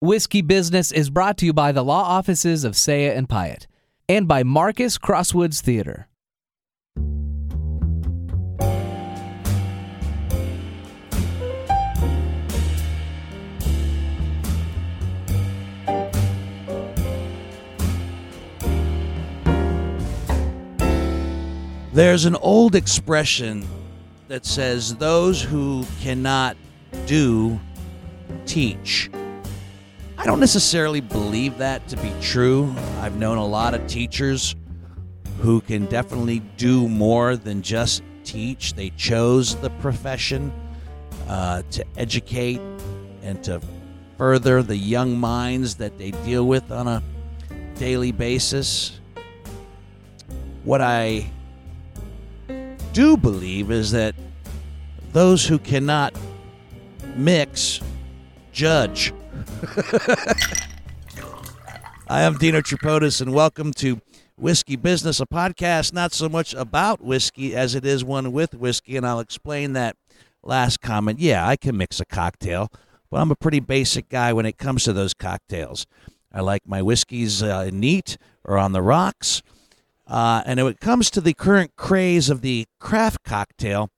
Whiskey Business is brought to you by the law offices of Saya and Pyatt and by Marcus Crosswoods Theater. There's an old expression that says, Those who cannot do, teach. I don't necessarily believe that to be true. I've known a lot of teachers who can definitely do more than just teach. They chose the profession uh, to educate and to further the young minds that they deal with on a daily basis. What I do believe is that those who cannot mix judge. I am Dino Tripodis, and welcome to Whiskey Business, a podcast not so much about whiskey as it is one with whiskey, and I'll explain that last comment. Yeah, I can mix a cocktail, but I'm a pretty basic guy when it comes to those cocktails. I like my whiskeys uh, neat or on the rocks. Uh, and when it comes to the current craze of the craft cocktail,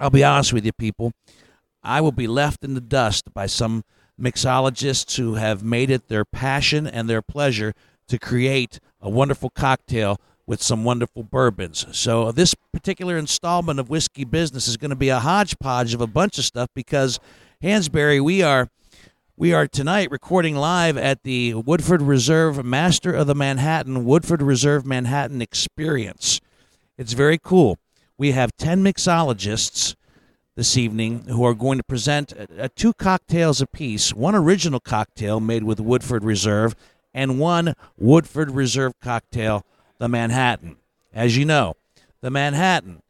I'll be honest with you, people. I will be left in the dust by some mixologists who have made it their passion and their pleasure to create a wonderful cocktail with some wonderful bourbons. So, this particular installment of Whiskey Business is going to be a hodgepodge of a bunch of stuff because, Hansberry, we are we are tonight recording live at the Woodford Reserve Master of the Manhattan Woodford Reserve Manhattan Experience. It's very cool. We have 10 mixologists this evening who are going to present uh, two cocktails apiece one original cocktail made with Woodford Reserve and one Woodford Reserve cocktail, the Manhattan. As you know, the Manhattan,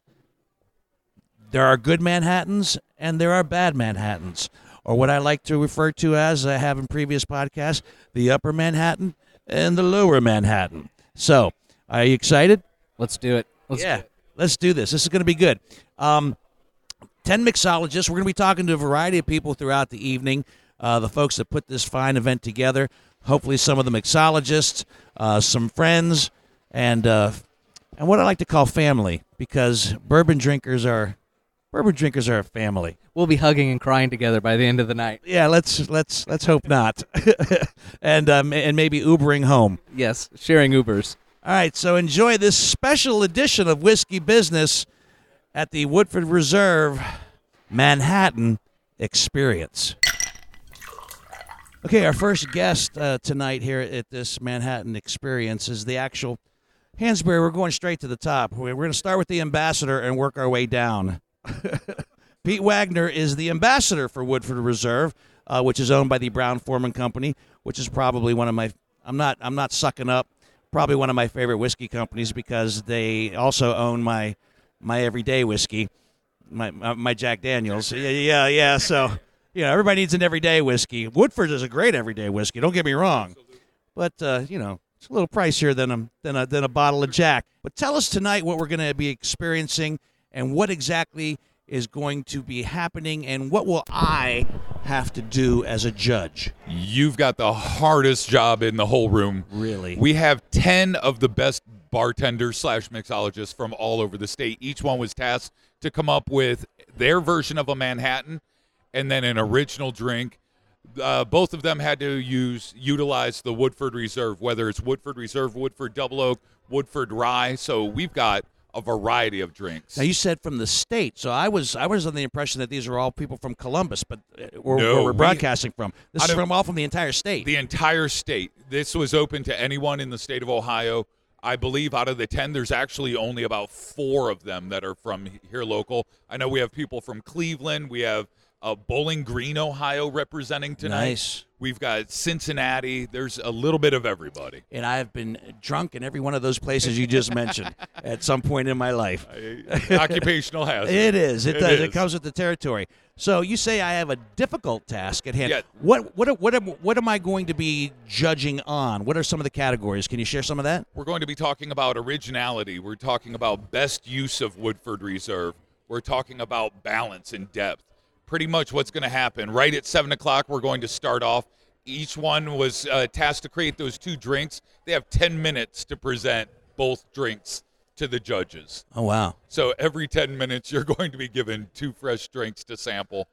there are good Manhattans and there are bad Manhattans or what I like to refer to as, I have in previous podcasts, the upper Manhattan and the lower Manhattan. So, are you excited? Let's do it. Let's yeah, do it. let's do this. This is going to be good. Um, 10 mixologists. We're going to be talking to a variety of people throughout the evening, uh, the folks that put this fine event together. Hopefully, some of the mixologists, uh, some friends, and uh, and what I like to call family, because bourbon drinkers are bourbon drinkers are a family. We'll be hugging and crying together by the end of the night. Yeah, let's let's let's hope not, and um, and maybe Ubering home. Yes, sharing Ubers. All right, so enjoy this special edition of Whiskey Business at the Woodford Reserve Manhattan Experience. Okay, our first guest uh, tonight here at this Manhattan Experience is the actual Hansberry. We're going straight to the top. We're going to start with the ambassador and work our way down. Pete Wagner is the ambassador for Woodford Reserve, uh, which is owned by the Brown Forman Company, which is probably one of my. I'm not. I'm not sucking up. Probably one of my favorite whiskey companies because they also own my my everyday whiskey, my my, my Jack Daniels. Yeah, yeah, yeah. So you know, everybody needs an everyday whiskey. Woodford is a great everyday whiskey. Don't get me wrong, but uh, you know. It's a little pricier than a, than a than a bottle of Jack. But tell us tonight what we're going to be experiencing and what exactly is going to be happening and what will I have to do as a judge? You've got the hardest job in the whole room. Really? We have 10 of the best bartenders slash mixologists from all over the state. Each one was tasked to come up with their version of a Manhattan and then an original drink. Uh, both of them had to use utilize the Woodford Reserve, whether it's Woodford Reserve, Woodford Double Oak, Woodford Rye. So we've got a variety of drinks. Now you said from the state, so I was I was on the impression that these are all people from Columbus, but uh, where, No, where we're we- broadcasting from. This is from all from the entire state. The entire state. This was open to anyone in the state of Ohio. I believe out of the 10, there's actually only about four of them that are from here local. I know we have people from Cleveland. We have uh, Bowling Green, Ohio, representing tonight. Nice. We've got Cincinnati. There's a little bit of everybody. And I have been drunk in every one of those places you just mentioned at some point in my life. Occupational hazard. It is. It, It does. is. It comes with the territory. So you say I have a difficult task at hand. Yeah. What what what am, what am I going to be judging on? What are some of the categories? Can you share some of that? We're going to be talking about originality. We're talking about best use of Woodford Reserve. We're talking about balance and depth. Pretty much what's going to happen. Right at 7 o'clock, we're going to start off. Each one was uh, tasked to create those two drinks. They have 10 minutes to present both drinks to the judges. Oh wow, So every 10 minutes, you're going to be given two fresh drinks to sample.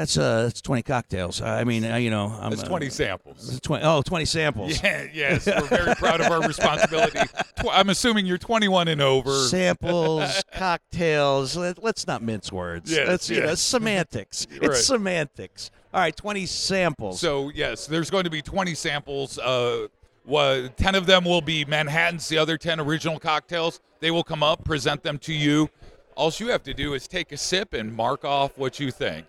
That's uh that's twenty cocktails. I mean, uh, you know, I'm, That's uh, 20 samples. 20, oh, 20 samples. Yeah, yes, we're very proud of our responsibility. Tw- I'm assuming you're 21 and over. Samples, cocktails. Let, let's not mince words. Yes, Let's, you know, yes. semantics. Right. It's semantics. All right, 20 samples. So yes, there's going to be 20 samples. Uh, wha- 10 of them will be Manhattan's. The other 10 original cocktails. They will come up, present them to you. All you have to do is take a sip and mark off what you think.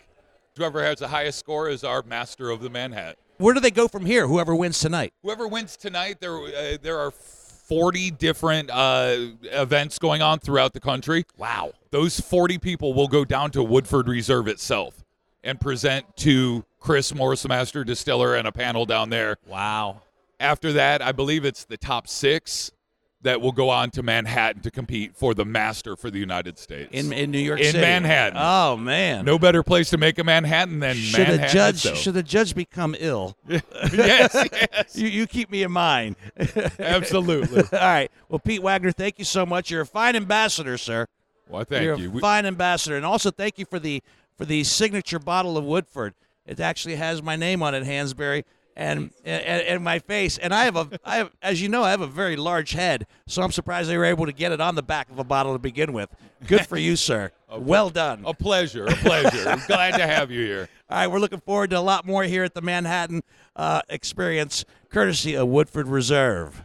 Whoever has the highest score is our master of the Manhattan. Where do they go from here? Whoever wins tonight. Whoever wins tonight, there uh, there are 40 different uh, events going on throughout the country. Wow. those 40 people will go down to Woodford Reserve itself and present to Chris Morris, master distiller, and a panel down there. Wow. After that, I believe it's the top six that will go on to Manhattan to compete for the master for the United States. In in New York In City. Manhattan. Oh man. no better place to make a Manhattan than should Manhattan. a judge should a judge become ill? yes, yes, You you keep me in mind. absolutely. All right. Well, Pete Wagner, thank you so much. You're a fine ambassador, sir. Well, thank You're you. a We- fine ambassador, and also thank you for the for the signature bottle of Woodford. It actually has my name on it, Hansberry, and and, and my face. And I have a I have, as you know, I have a very large head, so I'm surprised they were able to get it on the back of a bottle to begin with. Good for you, sir. Well done. a pleasure, a pleasure. I'm glad to have you here. All right, we're looking forward to a lot more here at the Manhattan uh, Experience, courtesy of Woodford Reserve.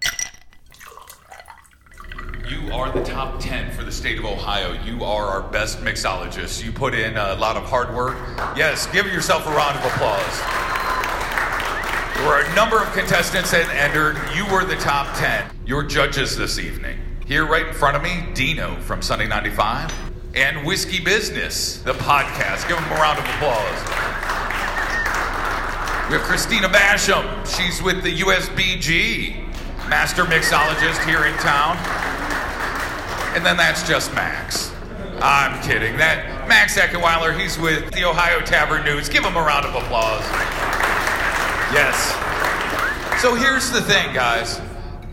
You are the top 10 for the state of Ohio. You are our best mixologist. You put in a lot of hard work. Yes, give yourself a round of applause. Were a number of contestants that entered. You were the top 10. Your judges this evening. Here, right in front of me, Dino from Sunny 95 and Whiskey Business, the podcast. Give them a round of applause. We have Christina Basham. She's with the USBG, master mixologist here in town. And then that's just Max. I'm kidding. That Max Eckenweiler, he's with the Ohio Tavern News. Give him a round of applause. Yes. So here's the thing, guys.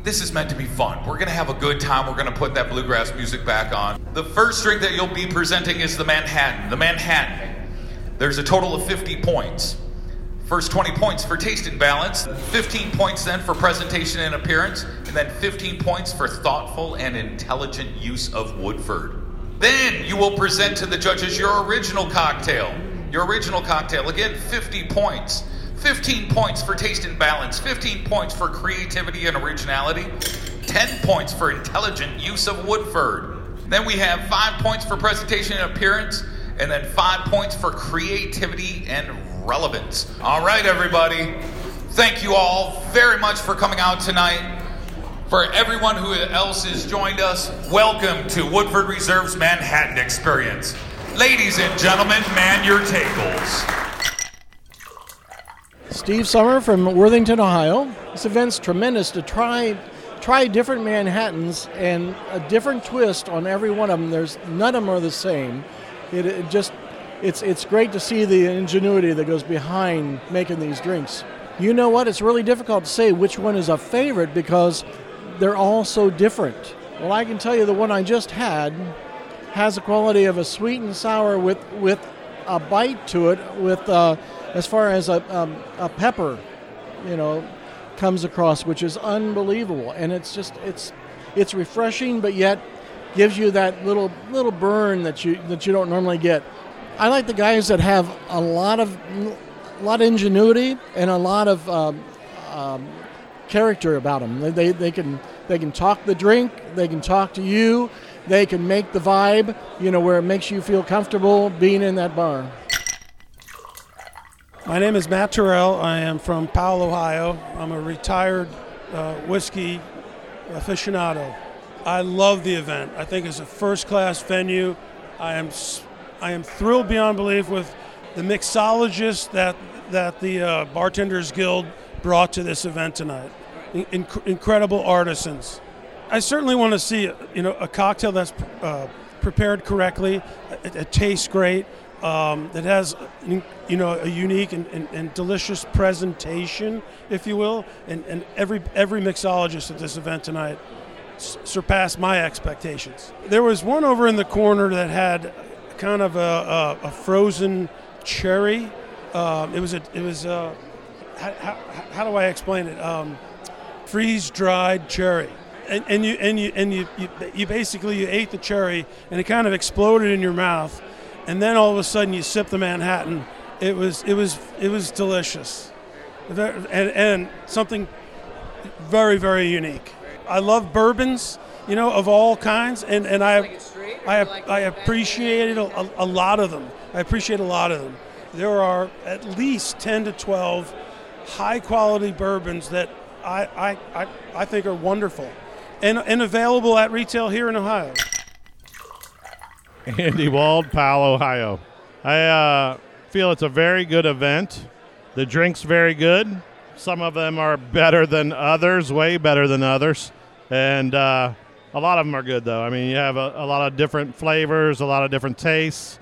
This is meant to be fun. We're going to have a good time. We're going to put that bluegrass music back on. The first drink that you'll be presenting is the Manhattan. The Manhattan. There's a total of 50 points. First 20 points for taste and balance, 15 points then for presentation and appearance, and then 15 points for thoughtful and intelligent use of Woodford. Then you will present to the judges your original cocktail. Your original cocktail, again, 50 points. 15 points for taste and balance, 15 points for creativity and originality, 10 points for intelligent use of Woodford. Then we have 5 points for presentation and appearance, and then 5 points for creativity and relevance. All right, everybody. Thank you all very much for coming out tonight. For everyone who else has joined us, welcome to Woodford Reserve's Manhattan Experience. Ladies and gentlemen, man your tables. Steve Summer from Worthington, Ohio. This event's tremendous to try try different Manhattans and a different twist on every one of them. There's none of them are the same. It, it just it's it's great to see the ingenuity that goes behind making these drinks. You know what? It's really difficult to say which one is a favorite because they're all so different. Well, I can tell you the one I just had has a quality of a sweet and sour with with a bite to it with uh, as far as a, um, a pepper you know comes across which is unbelievable. And it's just it's it's refreshing but yet gives you that little little burn that you that you don't normally get. I like the guys that have a lot of a lot of ingenuity and a lot of um, um, character about them they, they, they can they can talk the drink they can talk to you they can make the vibe you know where it makes you feel comfortable being in that bar My name is Matt Terrell. I am from Powell, Ohio. I'm a retired uh, whiskey aficionado. I love the event. I think it's a first-class venue. I am I am thrilled beyond belief with the mixologists that that the uh, Bartenders Guild brought to this event tonight. In- incredible artisans. I certainly want to see you know a cocktail that's uh, prepared correctly. It, it tastes great. Um, that has you know a unique and, and, and, delicious presentation, if you will, and, and every every mixologist at this event tonight s- surpassed my expectations. There was one over in the corner that had kind of a, a, a frozen cherry. Um, it was a it was a, how, how, how do I explain it? Um, freeze dried cherry. And, and you and you and you, you you basically you ate the cherry and it kind of exploded in your mouth and then all of a sudden you sip the Manhattan. It was it was it was delicious, and, and something very very unique. I love bourbons, you know, of all kinds, and and I I I appreciated a, a lot of them. I appreciate a lot of them. There are at least ten to twelve high quality bourbons that I I, I, I think are wonderful, and and available at retail here in Ohio. Andy Wald, Powell, Ohio. I uh, feel it's a very good event. The drink's very good. Some of them are better than others, way better than others. And uh, a lot of them are good, though. I mean, you have a, a lot of different flavors, a lot of different tastes,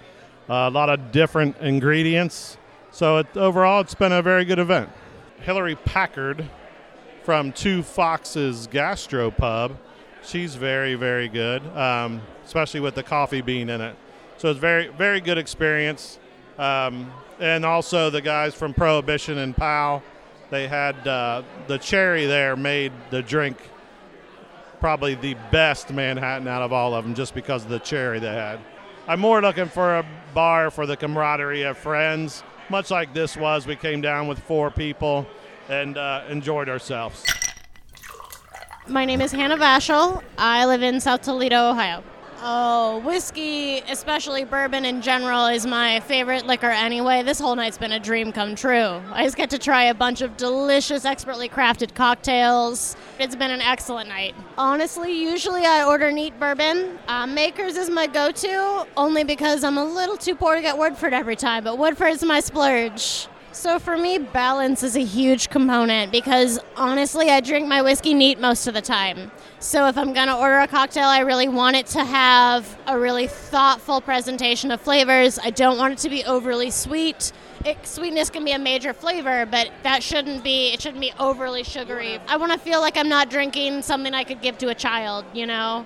uh, a lot of different ingredients. So it, overall, it's been a very good event. Hillary Packard from Two Foxes Gastropub she's very very good, um, especially with the coffee bean in it. So it's very very good experience. Um, and also the guys from Prohibition and Powell, they had uh, the cherry there made the drink probably the best Manhattan out of all of them, just because of the cherry they had. I'm more looking for a bar for the camaraderie of friends, much like this was. We came down with four people and uh, enjoyed ourselves. My name is Hannah Vashel. I live in South Toledo, Ohio. Oh, whiskey, especially bourbon in general, is my favorite liquor anyway. This whole night's been a dream come true. I just get to try a bunch of delicious, expertly crafted cocktails. It's been an excellent night. Honestly, usually I order neat bourbon. Uh, Makers is my go to, only because I'm a little too poor to get Woodford every time, but Woodford's my splurge. So for me, balance is a huge component because honestly, I drink my whiskey neat most of the time. So if I'm going to order a cocktail, I really want it to have a really thoughtful presentation of flavors. I don't want it to be overly sweet. It, sweetness can be a major flavor, but that shouldn't be it shouldn't be overly sugary. I want to feel like I'm not drinking something I could give to a child, you know.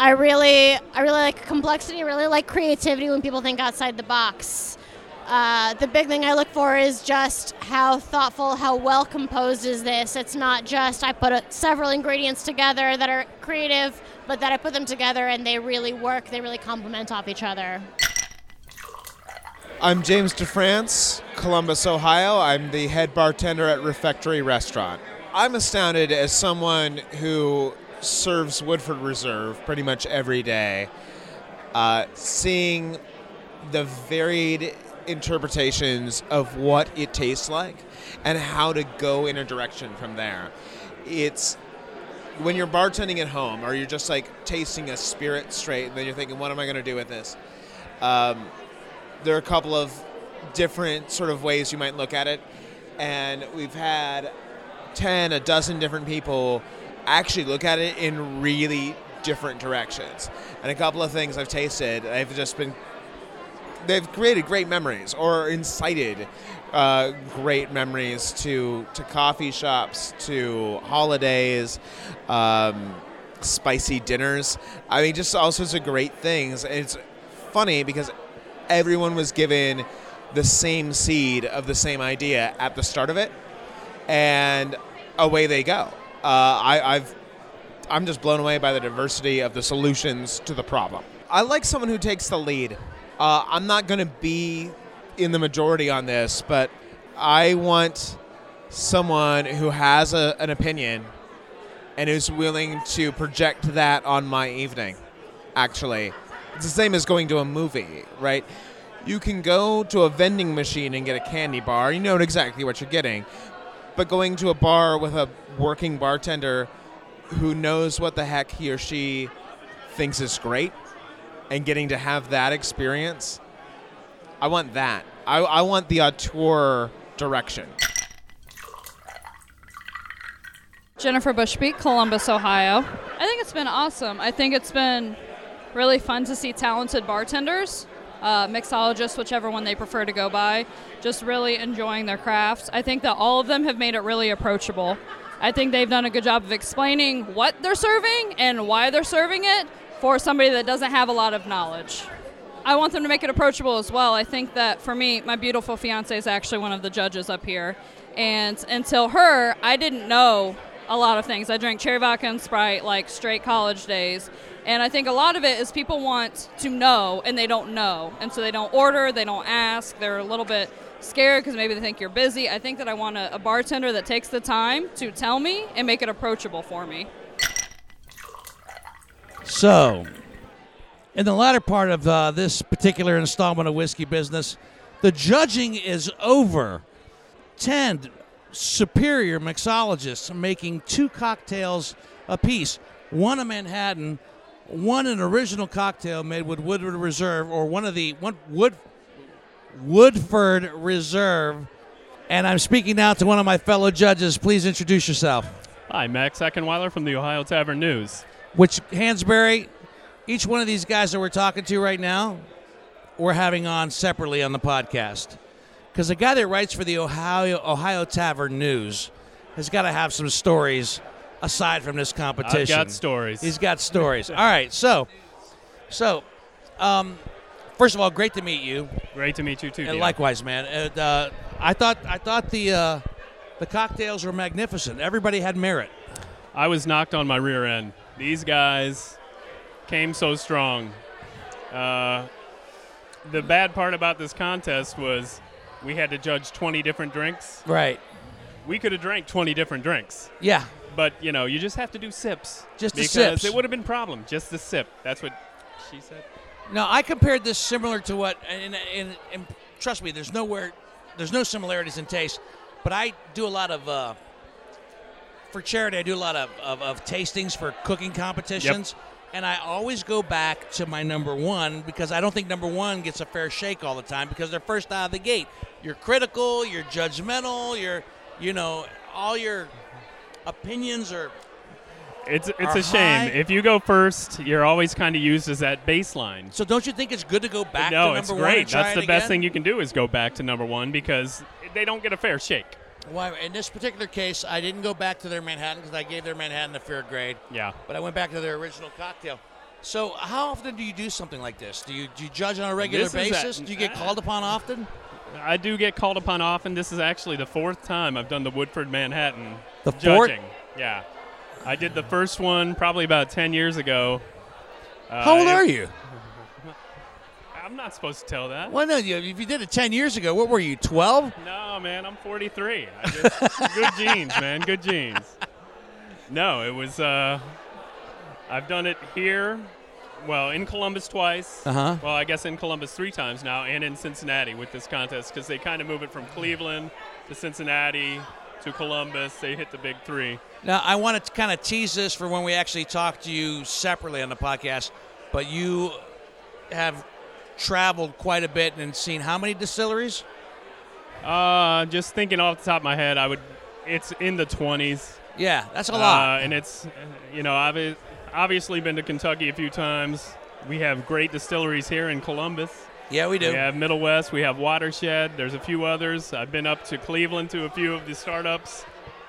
I really I really like complexity, I really like creativity when people think outside the box. Uh, the big thing I look for is just how thoughtful, how well composed is this. It's not just I put a, several ingredients together that are creative, but that I put them together and they really work. They really complement off each other. I'm James DeFrance, Columbus, Ohio. I'm the head bartender at Refectory Restaurant. I'm astounded as someone who serves Woodford Reserve pretty much every day, uh, seeing the varied interpretations of what it tastes like and how to go in a direction from there. It's when you're bartending at home or you're just like tasting a spirit straight and then you're thinking, what am I going to do with this? Um, there are a couple of different sort of ways you might look at it. And we've had 10, a dozen different people actually look at it in really different directions. And a couple of things I've tasted, I've just been they've created great memories or incited uh, great memories to to coffee shops, to holidays, um, spicy dinners. I mean, just all sorts of great things. And it's funny because everyone was given the same seed of the same idea at the start of it, and away they go. Uh, I, I've I'm just blown away by the diversity of the solutions to the problem. I like someone who takes the lead. Uh, I'm not going to be in the majority on this, but I want someone who has a, an opinion and who's willing to project that on my evening. Actually, it's the same as going to a movie, right? You can go to a vending machine and get a candy bar. You know exactly what you're getting. But going to a bar with a working bartender who knows what the heck he or she thinks is great and getting to have that experience, I want that. I, I want the auteur direction. Jennifer Bushbeat, Columbus, Ohio. I think it's been awesome. I think it's been really fun to see talented bartenders, uh, mixologists, whichever one they prefer to go by, just really enjoying their craft. I think that all of them have made it really approachable. I think they've done a good job of explaining what they're serving and why they're serving it for somebody that doesn't have a lot of knowledge. I want them to make it approachable as well. I think that for me, my beautiful fiance is actually one of the judges up here. And until her, I didn't know a lot of things. I drank cherry vodka and Sprite like straight college days. And I think a lot of it is people want to know and they don't know. And so they don't order, they don't ask, they're a little bit scared because maybe they think you're busy. I think that I want a, a bartender that takes the time to tell me and make it approachable for me. So, in the latter part of uh, this particular installment of Whiskey Business, the judging is over. 10 superior mixologists making two cocktails apiece one a Manhattan, one an original cocktail made with Woodford Reserve, or one of the one Wood Woodford Reserve. And I'm speaking now to one of my fellow judges. Please introduce yourself. Hi, Max Eckenweiler from the Ohio Tavern News. Which Hansberry, each one of these guys that we're talking to right now, we're having on separately on the podcast. Because the guy that writes for the Ohio Ohio Tavern News has got to have some stories aside from this competition. I've got stories. He's got stories. All right, so, so, um, first of all, great to meet you. Great to meet you too. And Dion. likewise, man. And, uh, I thought I thought the uh, the cocktails were magnificent. Everybody had merit. I was knocked on my rear end. These guys came so strong. Uh, the bad part about this contest was we had to judge 20 different drinks. Right. We could have drank 20 different drinks. Yeah. But, you know, you just have to do sips. Just because sips. it would have been problem. Just the sip. That's what she said. Now I compared this similar to what, and, and, and trust me, there's nowhere, there's no similarities in taste, but I do a lot of. Uh, for charity, I do a lot of, of, of tastings for cooking competitions. And I always go back to my number one because I don't think number one gets a fair shake all the time because they're first out of the gate. You're critical, you're judgmental, you're, you know, all your opinions are. It's it's are a shame. high. If you go first, you're always kind of used as that baseline. So don't you think it's good to go back no, to number it's great. That's the best thing you can do is go back to number one because they don't get a fair shake. Well, in this particular case, I didn't go back to their Manhattan because I gave their Manhattan a fair grade. Yeah. But I went back to their original cocktail. So, how often do you do something like this? Do you do you judge on a regular This is a- basis? do you get called upon often? I do get called upon often. This is actually the fourth time I've done the Woodford Manhattan The fourth? judging. Yeah. I did the first one probably about 10 years ago. Uh, How old it- are you? I'm not supposed to tell that. Well, no, you, if you did it ten years ago, what were you? Twelve? No, man, I'm 43. I just, good genes, man. Good genes. No, it was. Uh, I've done it here. Well, in Columbus twice. Uh-huh. Well, I guess in Columbus three times now, and in Cincinnati with this contest because they kind of move it from Cleveland to Cincinnati to Columbus. They hit the big three. Now, I want to kind of tease this for when we actually talk to you separately on the podcast. But you have traveled quite a bit and seen how many distilleries? Uh, just thinking off the top of my head, I would. It's in the 20s. Yeah, that's a lot. Uh, and it's, uh, you know, I've uh, obviously been to Kentucky a few times. We have great distilleries here in Columbus. Yeah, we do. We have Middle West. We have Watershed. There's a few others. I've been up to Cleveland to a few of the startups.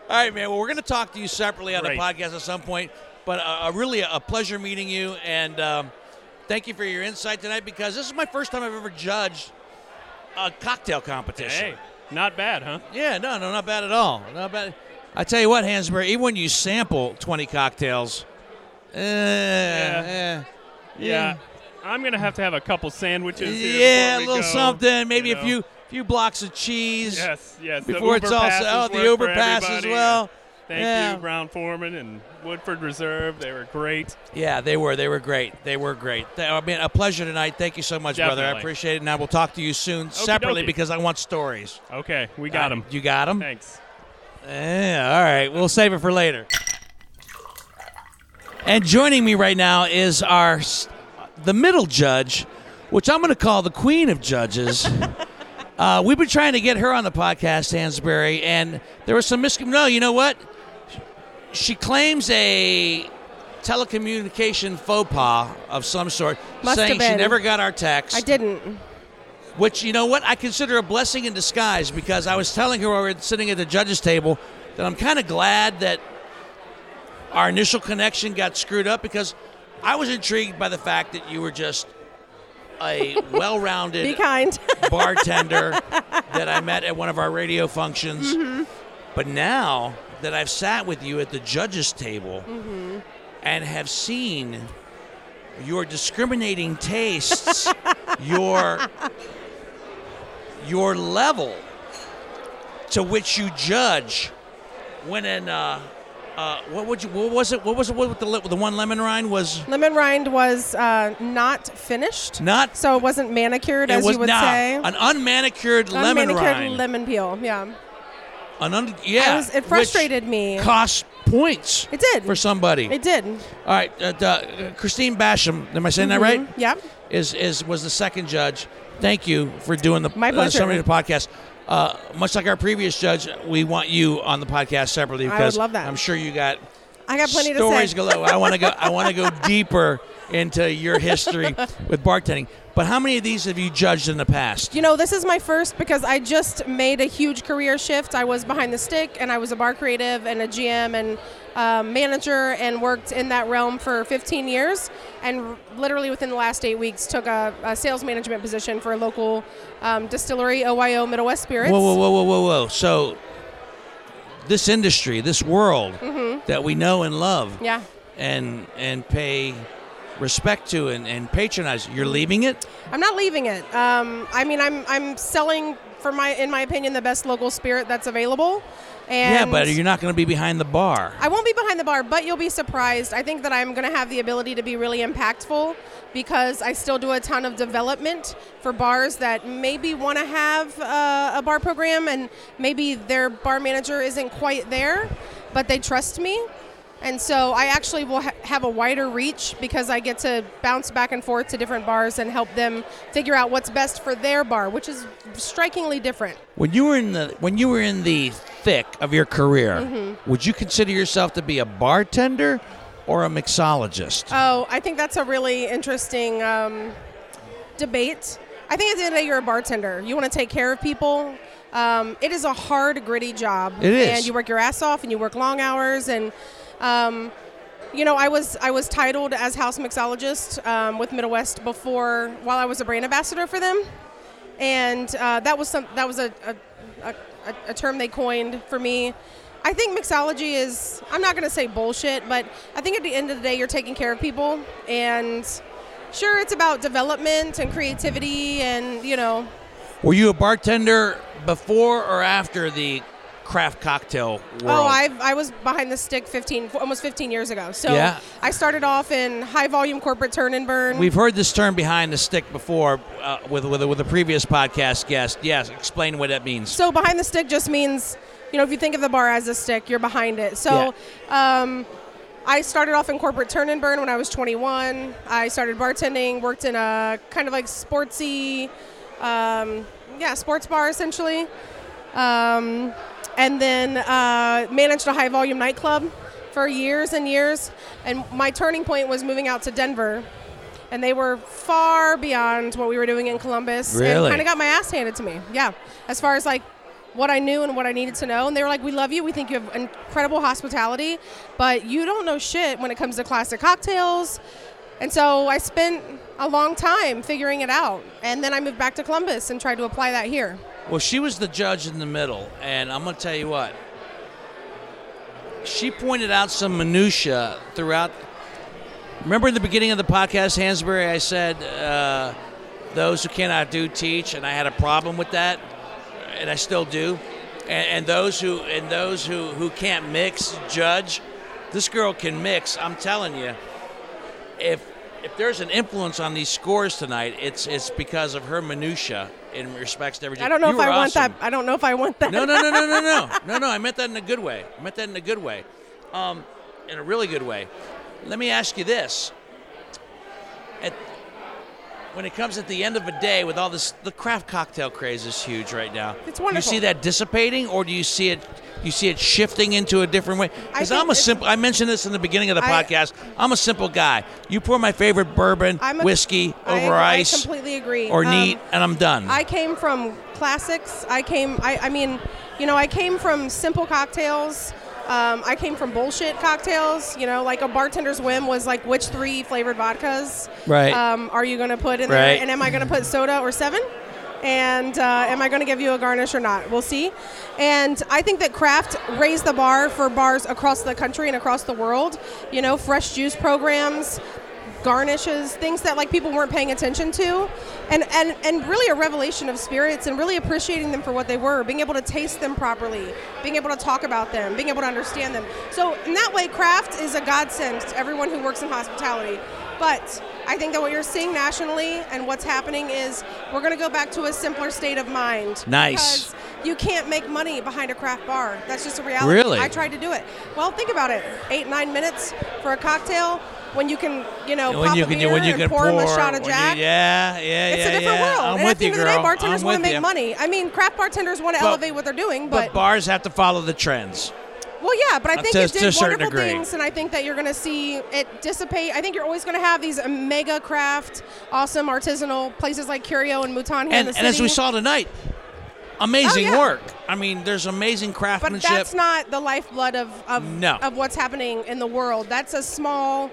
All right, man. Well, we're going to talk to you separately on Great. the podcast at some point. But uh, really, a pleasure meeting you, and um, thank you for your insight tonight because this is my first time I've ever judged a cocktail competition. Hey, not bad, huh? Yeah, no, no, not bad at all. Not bad. I tell you what, Hansberry, even when you sample 20 cocktails, eh, eh, Yeah. I'm gonna have to have a couple sandwiches. Here yeah, a little go, something, maybe you a few few blocks of cheese. Yes, yes. Before it's all. Oh, the Uber pass as well. Thank Yeah. you, Brown Forman and Woodford Reserve. They were great. Yeah, they were. They were great. They were great. They, I mean, a pleasure tonight. Thank you so much, brother. I appreciate it. And I will talk to you soon separately dokie. because I want stories. Okay, we got Uh, them. You got them? Thanks. Yeah, all right. We'll save it for later. And joining me right now is our the middle judge, which I'm going to call the queen of judges. uh, we've been trying to get her on the podcast, Hansberry, and there was some miscom. No, you know what? She claims a telecommunication faux pas of some sort, Must saying she never got our text. I didn't. Which you know what I consider a blessing in disguise because I was telling her while we were sitting at the judges' table that I'm kind of glad that our initial connection got screwed up because I was intrigued by the fact that you were just a well-rounded Be kind. bartender that I met at one of our radio functions. Mm-hmm. But now that I've sat with you at the judges' table Mm-hmm. and have seen your discriminating tastes, your your level to which you judge when an uh, uh, what would you what was it what was it what the the one lemon rind was Lemon rind was uh, not finished, not so it wasn't manicured, it as was you would nah, say. an unmanicured lemon Unmanicured rind lemon peel. Yeah, an un- yeah was- it frustrated me. cost points It did for somebody It did. all right uh, uh, Christine Basham am I saying that right. Yep. is is was the second judge. Thank you for doing the My uh, summary of the podcast. Uh, much like our previous judge, we want you on the podcast separately because I would love that. I'm sure you got I got plenty stories to say. galore. I want to go. I want to go deeper into your history with bartending. But how many of these have you judged in the past? You know, this is my first because I just made a huge career shift. I was behind the stick and I was a bar creative and a GM and um, manager and worked in that realm for 15 years. And literally within the last eight weeks, took a, a sales management position for a local um, distillery, OYO Middle West Spirits. Whoa, whoa, whoa, whoa, whoa, whoa! So this industry, this world Mhm. That we know and love, Yeah. and and pay respect to and, and patronize, you're leaving it. I'm not leaving it. Um, I mean, I'm I'm selling for my, in my opinion, the best local spirit that's available. And yeah, but you're not going to be behind the bar. I won't be behind the bar, but you'll be surprised. I think that I'm going to have the ability to be really impactful because I still do a ton of development for bars that maybe want to have uh, a bar program and maybe their bar manager isn't quite there, but they trust me. And so I actually will ha- have a wider reach because I get to bounce back and forth to different bars and help them figure out what's best for their bar, which is strikingly different. When you were in the when you were in the thick of your career, Mhm. would you consider yourself to be a bartender or a mixologist? Oh, I think that's a really interesting um, debate. I think at the end of the day, you're a bartender. You want to take care of people. Um, it is a hard, gritty job. It is. and you work your ass off, and you work long hours, and um, you know, I was I was titled as house mixologist um, with Middle West before while I was a brand ambassador for them, and uh, that was some that was a a, a, a a term they coined for me. I think mixology is I'm not going to say bullshit, but I think at the end of the day you're taking care of people and sure it's about development and creativity and you know Were you a bartender before or after the craft cocktail world? Oh, I I was behind the stick 15 almost 15 years ago. So Yeah. I started off in high volume corporate turn and burn. We've heard this term behind the stick before uh, with, with, with a previous podcast guest. Yes, explain what that means. So behind the stick just means, you know, if you think of the bar as a stick, you're behind it. So um, I started off in corporate turn and burn when I was 21. I started bartending, worked in a kind of like sportsy, um, yeah, sports bar essentially. Um, and then uh, managed a high volume nightclub for years and years. And my turning point was moving out to Denver. And they were far beyond what we were doing in Columbus. Really? And kind of got my ass handed to me. Yeah. As far as like what I knew and what I needed to know. And they were like, We love you. We think you have incredible hospitality, but you don't know shit when it comes to classic cocktails. And so I spent a long time figuring it out. And then I moved back to Columbus and tried to apply that here. Well, she was the judge in the middle, and I'm going to tell you what. She pointed out some minutia throughout. Remember in the beginning of the podcast, Hansberry, I said uh, those who cannot do teach, and I had a problem with that, and I still do. and, and those who and those who who can't mix judge. This girl can mix. I'm telling you, if if there's an influence on these scores tonight, it's it's because of her minutia in respects to everything. I don't know You if I want awesome. that. I don't know if I want that. No, no, no, no, no, no, no, no. I meant that in a good way. I meant that in a good way, um, in a really good way. Let me ask you this: at, when it comes at the end of a day with all this, the craft cocktail craze is huge right now. It's Do you see that dissipating, or do you see it? You see it shifting into a different way? Because I'm a simple. I mentioned this in the beginning of the I- podcast. I'm a simple guy. You pour my favorite bourbon, a- whiskey over I ice, completely agree. or Um, neat, and I'm done. I came from classics. I came. I, I mean, you know, I came from simple cocktails. Um, I came from bullshit cocktails. You know, like a bartender's whim was like, which three flavored vodkas Right. um, are you going to put in Right. there? And am I going to put soda or seven? And uh, am I going to give you a garnish or not? We'll see. And I think that craft raised the bar for bars across the country and across the world. You know, fresh juice programs, garnishes, things that like people weren't paying attention to, and and and really a revelation of spirits and really appreciating them for what they were, being able to taste them properly, being able to talk about them, being able to understand them. So in that way, craft is a godsend to everyone who works in hospitality. But I think that what you're seeing nationally and what's happening is we're going to go back to a simpler state of mind. Nice. Because you can't make money behind a craft bar. That's just a reality. Really? I tried to do it. Well, think about it. Eight, nine minutes for a cocktail when you can, you know, when pop you a can, beer when you and can pour, 'em a shot of when you- Jack. yeah, yeah, It's yeah, a different yeah. world. I'm and with at the you, end of the girl. day, bartenders want to make you. money. I mean, craft bartenders want to elevate what they're doing, But but, bars have to follow the trends. well, yeah. But I Uh, think to- it did wonderful degree. things, and I think that you're going to see it dissipate. I think you're always going to have these mega craft, awesome artisanal places like Curio and Mouton here in And, the and as we saw tonight, amazing Oh, yeah. work. I mean, there's amazing craftsmanship. But that's not the lifeblood of of, No. of what's happening in the world. That's a small.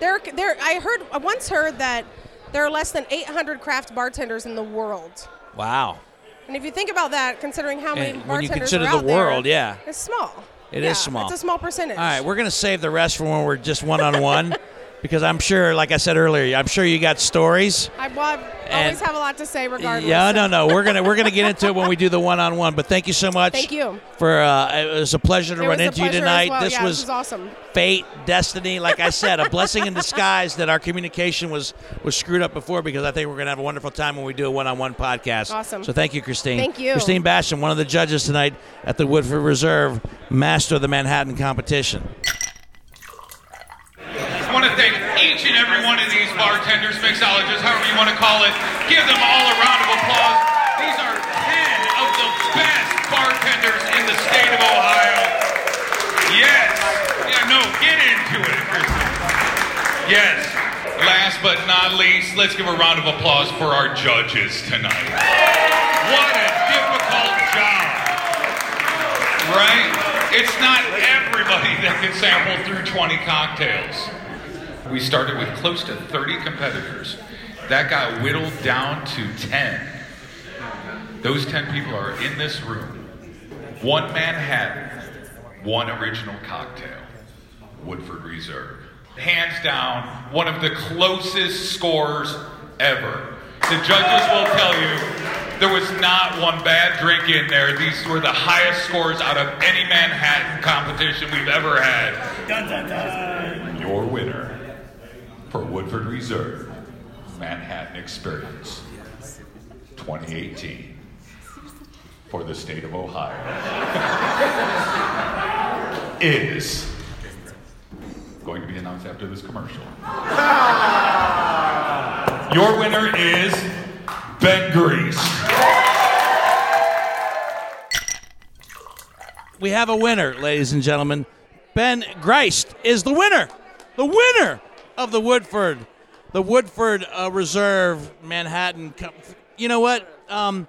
There, there. I heard. I once heard that there are less than 800 craft bartenders in the world. wow. And if you think about that, considering how many And when you consider are the out there, world, yeah. it's small. It It is is small. It's a small percentage. All right, we're going to save the rest for when we're just one on one because I'm sure, like I said earlier, I'm sure you got stories. I, well, I And- always have a lot to say regardless. Yeah, so- no, no. We're gonna we're gonna get into it when we do the one on one. But thank you so much. Thank you. For uh, it was a pleasure to It run into you tonight. well. This Yeah, was this was awesome. fate, destiny. Like I said, a blessing in disguise that our communication was was screwed up before because I think we're gonna have a wonderful time when we do a one on one podcast. Awesome. So thank you, Christine. Thank you. Christine Basham, one of the judges tonight at the Woodford Reserve, master of the Manhattan competition. I want to thank each and every one of these bartenders, mixologists, however you want to call it. Give them all a round of applause. These are 10 of the best bartenders in the state of Ohio. Yes. Yeah, no, get into it, Yes. Last but not least, let's give a round of applause for our judges tonight. What a difficult job. Right? It's not everybody that can sample through 20 cocktails. We started with close to 30 competitors. That got whittled down to 10. Those 10 people are in this room. One Manhattan, one original cocktail, Woodford Reserve. Hands down, one of the closest scores ever. The judges will tell you there was not one bad drink in there. These were the highest scores out of any Manhattan competition we've ever had. Your winner for Woodford Reserve Manhattan Experience 2018 for the state of Ohio is going to be announced after this commercial. Your winner is Ben Grease. We have a winner, ladies and gentlemen. Ben Greist is the winner, the winner of the Woodford, the Woodford uh, Reserve Manhattan. Co- You know what? Um,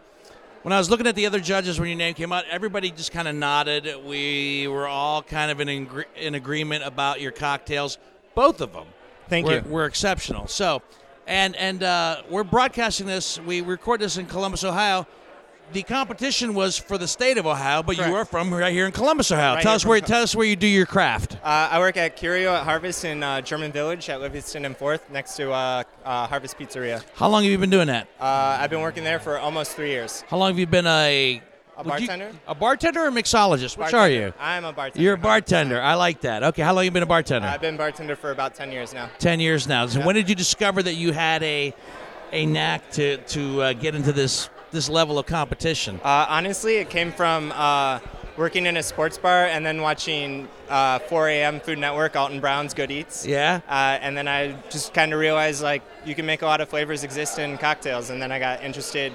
when I was looking at the other judges when your name came out, everybody just kind of nodded. We were all kind of in, ingre- in agreement about your cocktails, both of them. Thank were, you. Were exceptional. So, and and uh, we're broadcasting this. We record this in Columbus, Ohio. The competition was for the state of Ohio, but Correct. you are from right here in Columbus, Ohio. Right tell us where tell us where you do your craft. Uh, I work at Curio at Harvest in uh, German Village at Livingston and Fourth, next to uh, uh, Harvest Pizzeria. How long have you been doing that? Uh, I've been working there for almost three years. How long have you been a A Would you- bartender? a bartender or a mixologist? Which are you? I'm a bartender. You're a bartender. I like that. Okay, how long you been a bartender? I've been bartender for about 10 years now. Ten years now. So when did you discover that you had a a knack to to uh, get into this this level of competition? Uh, honestly, it came from uh, working in a sports bar and then watching uh, 4 a.m. Food Network, Alton Brown's Good Eats. Yeah. Uh, and then I just kind of realized like you can make a lot of flavors exist in cocktails, and then I got interested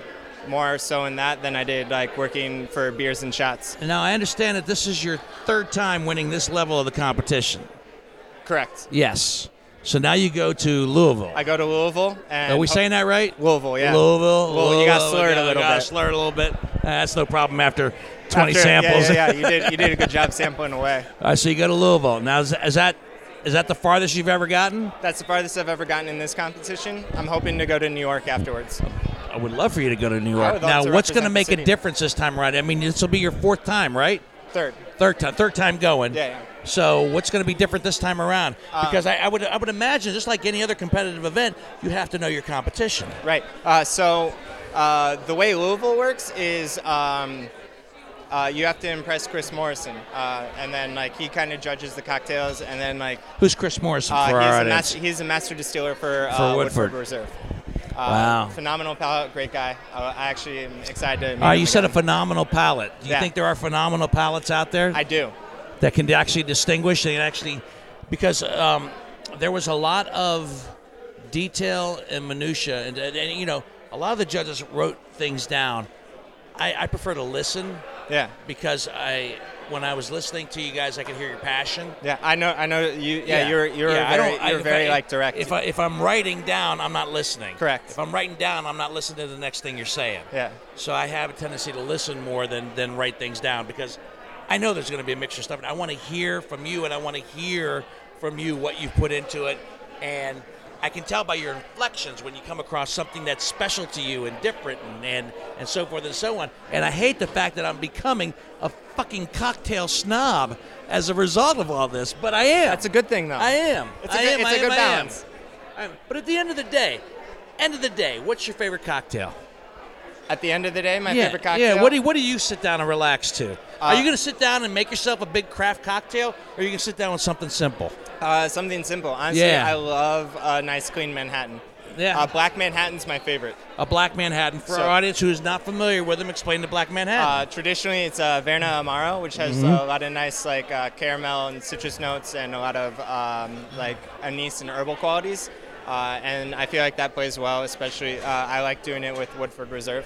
more so in that than I did like working for beers and shots. Now I understand that this is your third time winning this level of the competition. Correct. Yes. So now you go to Louisville. I go to Louisville. And Are we saying that right? Louisville, yeah. Louisville. Louisville, you got slurred a little got bit. slurred a little bit. That's no problem after 20 After- samples. Yeah, yeah, yeah. You did, you did a good job sampling away. All right, so you go to Louisville. Now is, is that is that the farthest you've ever gotten? That's the farthest I've ever gotten in this competition. I'm hoping to go to New York afterwards. I would love for you to go to New York. Now, what's going to make a difference this time around? I mean, this will be your fourth time, right? Third. Third time, third time going. Yeah, yeah. So, what's going to be different this time around? Uh, Because I, I would, I would imagine, just like any other competitive event, you have to know your competition. Right. Uh, so uh, the way Louisville works is um, uh, you have to impress Chris Morrison, uh, and then like he kind of judges the cocktails, and then like Who's Chris Morrison uh, for he's our a master, he's a master distiller for, For uh, Woodford. Reserve. Uh, Wow. Phenomenal palate, great guy. Uh, I actually am excited to. meet All right, him you said a phenomenal palate. Do you Yeah. think there are phenomenal palates out there? I do. That can actually distinguish. They can actually, because um, there was a lot of detail and minutia, and, and, and, you know, a lot of the judges wrote things down. I, I prefer to listen. Yeah. Because I, when I was listening to you guys, I could hear your passion. Yeah, I know. I know you. Yeah, you're you're Yeah, I very don't- I- you're very I- like direct. If I if I'm writing down, I'm not listening. Correct. If I'm writing down, I'm not listening to the next thing you're saying. Yeah. So I have a tendency to listen more than than write things down because I know there's going to be a mixture of stuff, and I want to hear from you, and I want to hear from you what you've put into it, and I can tell by your inflections when you come across something that's special to you and different, and and, and so forth and so on. And I hate the fact that I'm becoming a fucking cocktail snob as a result of all this, but I am. That's a good thing, though. I am. It's a I good- am. it's a good am. balance. I am. But at the end of the day, end of the day, what's your favorite cocktail? At the end of the day, my yeah, favorite cocktail. Yeah. What do you, what do you sit down and relax to? Are Uh, you going to sit down and make yourself a big craft cocktail, or are you going to sit down with something simple? Uh, something simple. Honestly, Yeah. I love a nice clean Manhattan. Yeah. Uh, Black Manhattan's my favorite. A Black Manhattan. For So- our audience who is not familiar with them, explain the Black Manhattan. Uh, traditionally, it's Averna Amaro, which has Mhm. a lot of nice like uh, caramel and citrus notes, and a lot of um, like anise and herbal qualities. Uh, and I feel like that plays well. Especially, uh, I like doing it with Woodford Reserve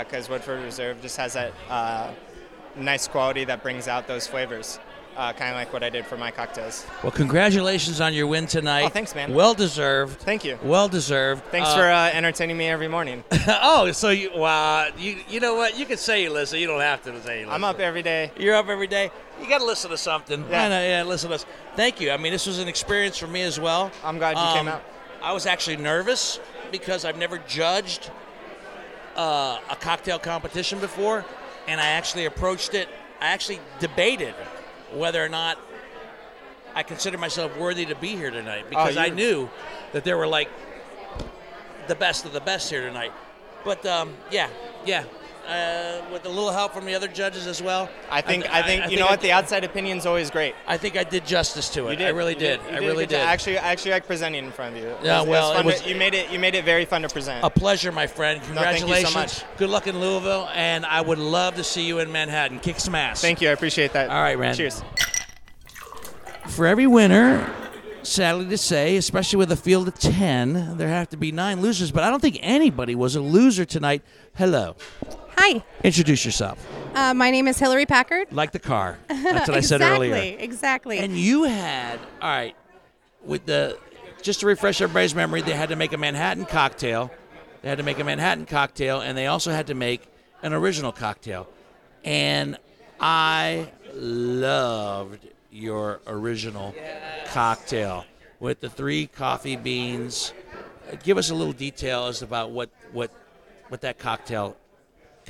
because Woodford Reserve just has that uh, nice quality that brings out those flavors, uh, kind of like what I did for my cocktails. well, congratulations on your win tonight. Oh, thanks, man. Well deserved. Thank you. Well deserved. Thanks Uh, for uh, entertaining me every morning. oh, so you wow, you you know what? You can say you listen. You don't have to say you listen. I'm up every day. You're up every day. You got to listen to something. Yeah. Know, yeah, listen to us. Thank you. I mean, this was an experience for me as well. I'm glad you came out. I was actually nervous because I've never judged uh, a cocktail competition before, and I actually approached it. I actually debated whether or not I consider myself worthy to be here tonight because I knew that there were like the best of the best here tonight. But um, yeah, yeah, uh, with a little help from the other judges as well. I think th- I think you know I what the outside opinion is always great. I think I did justice to it. You did. I really You did. You I really did. Actually, I actually like presenting in front of you. Yeah, was- well, it was- to- you made it. You made it very fun to present. A pleasure, my friend. No, thank you so Congratulations. much. Good luck in Louisville, and I would love to see you in Manhattan. Kick some ass. Thank you. I appreciate that. All right, Rand. Cheers. For every winner, sadly to say, especially with a field of 10, there have to be nine losers, but I don't think anybody was a loser tonight. Hello. Hi, Introduce yourself. uh, my name is Hillary Packard. Like the car. That's what I said earlier. Exactly. Exactly. And you had, all right, with the, just to refresh everybody's memory, they had to make a Manhattan cocktail. They had to make a Manhattan cocktail, and they also had to make an original cocktail. And I loved your original cocktail with the three coffee beans. Give us a little detail as about what what what that cocktail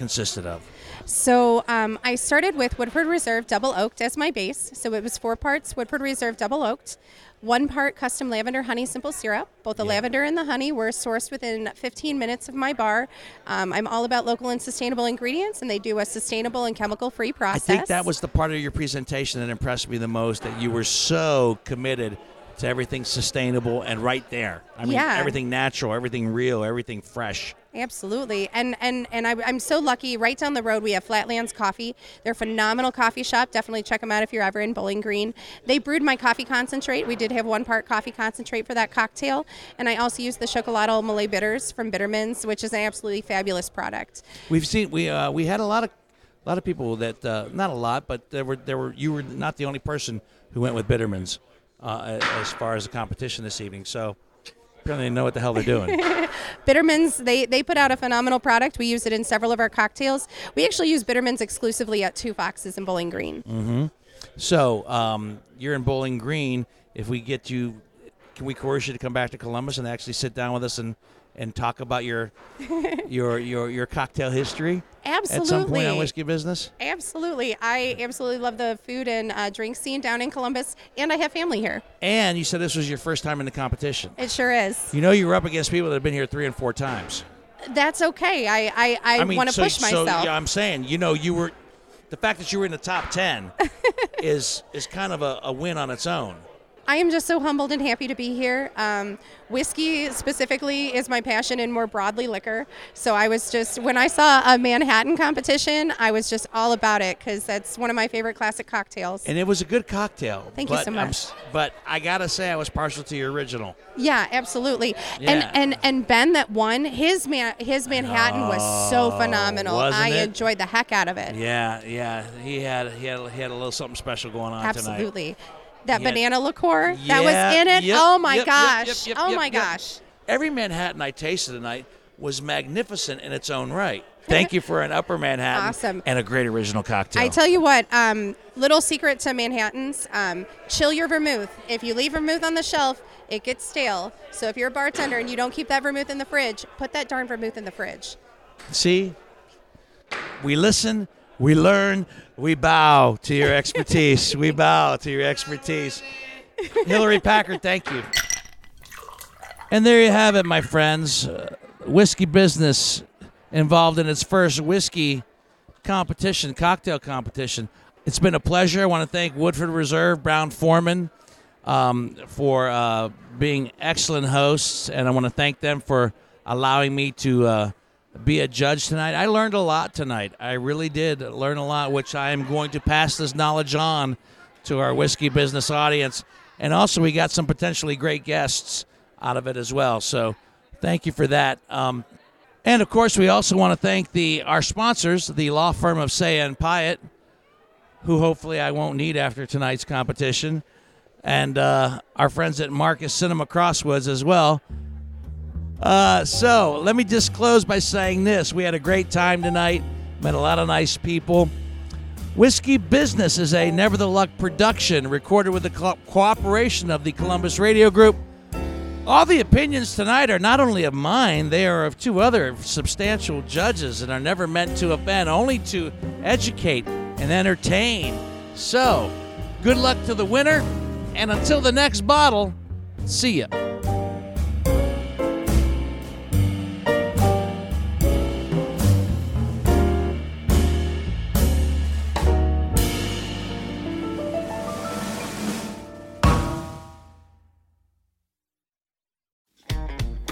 consisted of? So um, I started with Woodford Reserve Double Oaked as my base. So it was four parts Woodford Reserve Double Oaked, one part custom lavender honey simple syrup. Both the lavender and the honey were sourced within 15 minutes of my bar. Um, I'm all about local and sustainable ingredients, and they do a sustainable and chemical free process. I think that was the part of your presentation that impressed me the most. That you were so committed to everything sustainable and right there. I mean, Yeah. everything natural, everything real, everything fresh. Absolutely, and and and I, I'm so lucky. Right down the road, we have Flatlands Coffee. They're a phenomenal coffee shop. Definitely check them out if you're ever in Bowling Green. They brewed my coffee concentrate. We did have one part coffee concentrate for that cocktail, and I also used the Chocolate Mole bitters from Bittermens, which is an absolutely fabulous product. We've seen we uh, we had a lot of a lot of people that uh, not a lot, but there were there were you were not the only person who went with Bittermens uh, as far as the competition this evening. So apparently they know what the hell they're doing. Bittermens, they, they put out a phenomenal product. We use it in several of our cocktails. We actually use Bittermens exclusively at Two Foxes in Bowling Green. hmm So um, you're in Bowling Green. If we get you, can we coerce you to come back to Columbus and actually sit down with us and, and talk about your your your your cocktail history absolutely. at some point on whiskey business? Absolutely. I absolutely love the food and uh, drink scene down in Columbus, and I have family here. And you said this was your first time in the competition. It sure is. You know you were up against people that have been here three and four times. That's okay. I, I, I, mean, want to so- push so, myself. yeah, I'm saying, you know, you were the fact that you were in the top ten is is kind of a, a win on its own. I am just so humbled and happy to be here. Um, whiskey specifically is my passion, and more broadly, liquor. So I was just, when I saw a Manhattan competition, I was just all about it because that's one of my favorite classic cocktails. And it was a good cocktail. Thank you so I'm much. but I gotta say, I was partial to your original. Yeah, absolutely. Yeah. And and and Ben that won his man his Manhattan was so Oh, phenomenal. I it? enjoyed the heck out of it. Yeah, yeah. He had he had he had a little something special going on tonight. Absolutely. That had- banana liqueur that was in it. yep, oh my yep, gosh. yep, oh my gosh. Every Manhattan I tasted tonight was magnificent in its own right. Thank you for an Upper Manhattan Awesome. and a great original cocktail. I tell you what, um, little secret to Manhattans, um, chill your vermouth. If you leave vermouth on the shelf, it gets stale. So if you're a bartender and you don't keep that vermouth in the fridge, put that darn vermouth in the fridge. See, we listen, we learn, we bow to your expertise. we bow to your expertise. Hillary Packard, thank you. And there you have it, my friends. Uh, whiskey business involved in its first whiskey competition, cocktail competition. It's been a pleasure. I want to thank Woodford Reserve, Brown Forman, um, for uh, being excellent hosts, and I want to thank them for allowing me to uh, be a judge tonight. I learned a lot tonight. I really did learn a lot, which I am going to pass this knowledge on to our whiskey business audience. And also, we got some potentially great guests out of it as well. So, thank you for that. Um, and of course, we also want to thank the our sponsors, the law firm of Say and Pyatt, who hopefully I won't need after tonight's competition, and uh, our friends at Marcus Cinema Crosswoods as well. Uh, so let me just close by saying this: we had a great time tonight. Met a lot of nice people. Whiskey Business is a Never the Luck production recorded with the co- cooperation of the Columbus Radio Group. All the opinions tonight are not only of mine, they are of two other substantial judges and are never meant to offend, only to educate and entertain. So, good luck to the winner, and until the next bottle, see ya.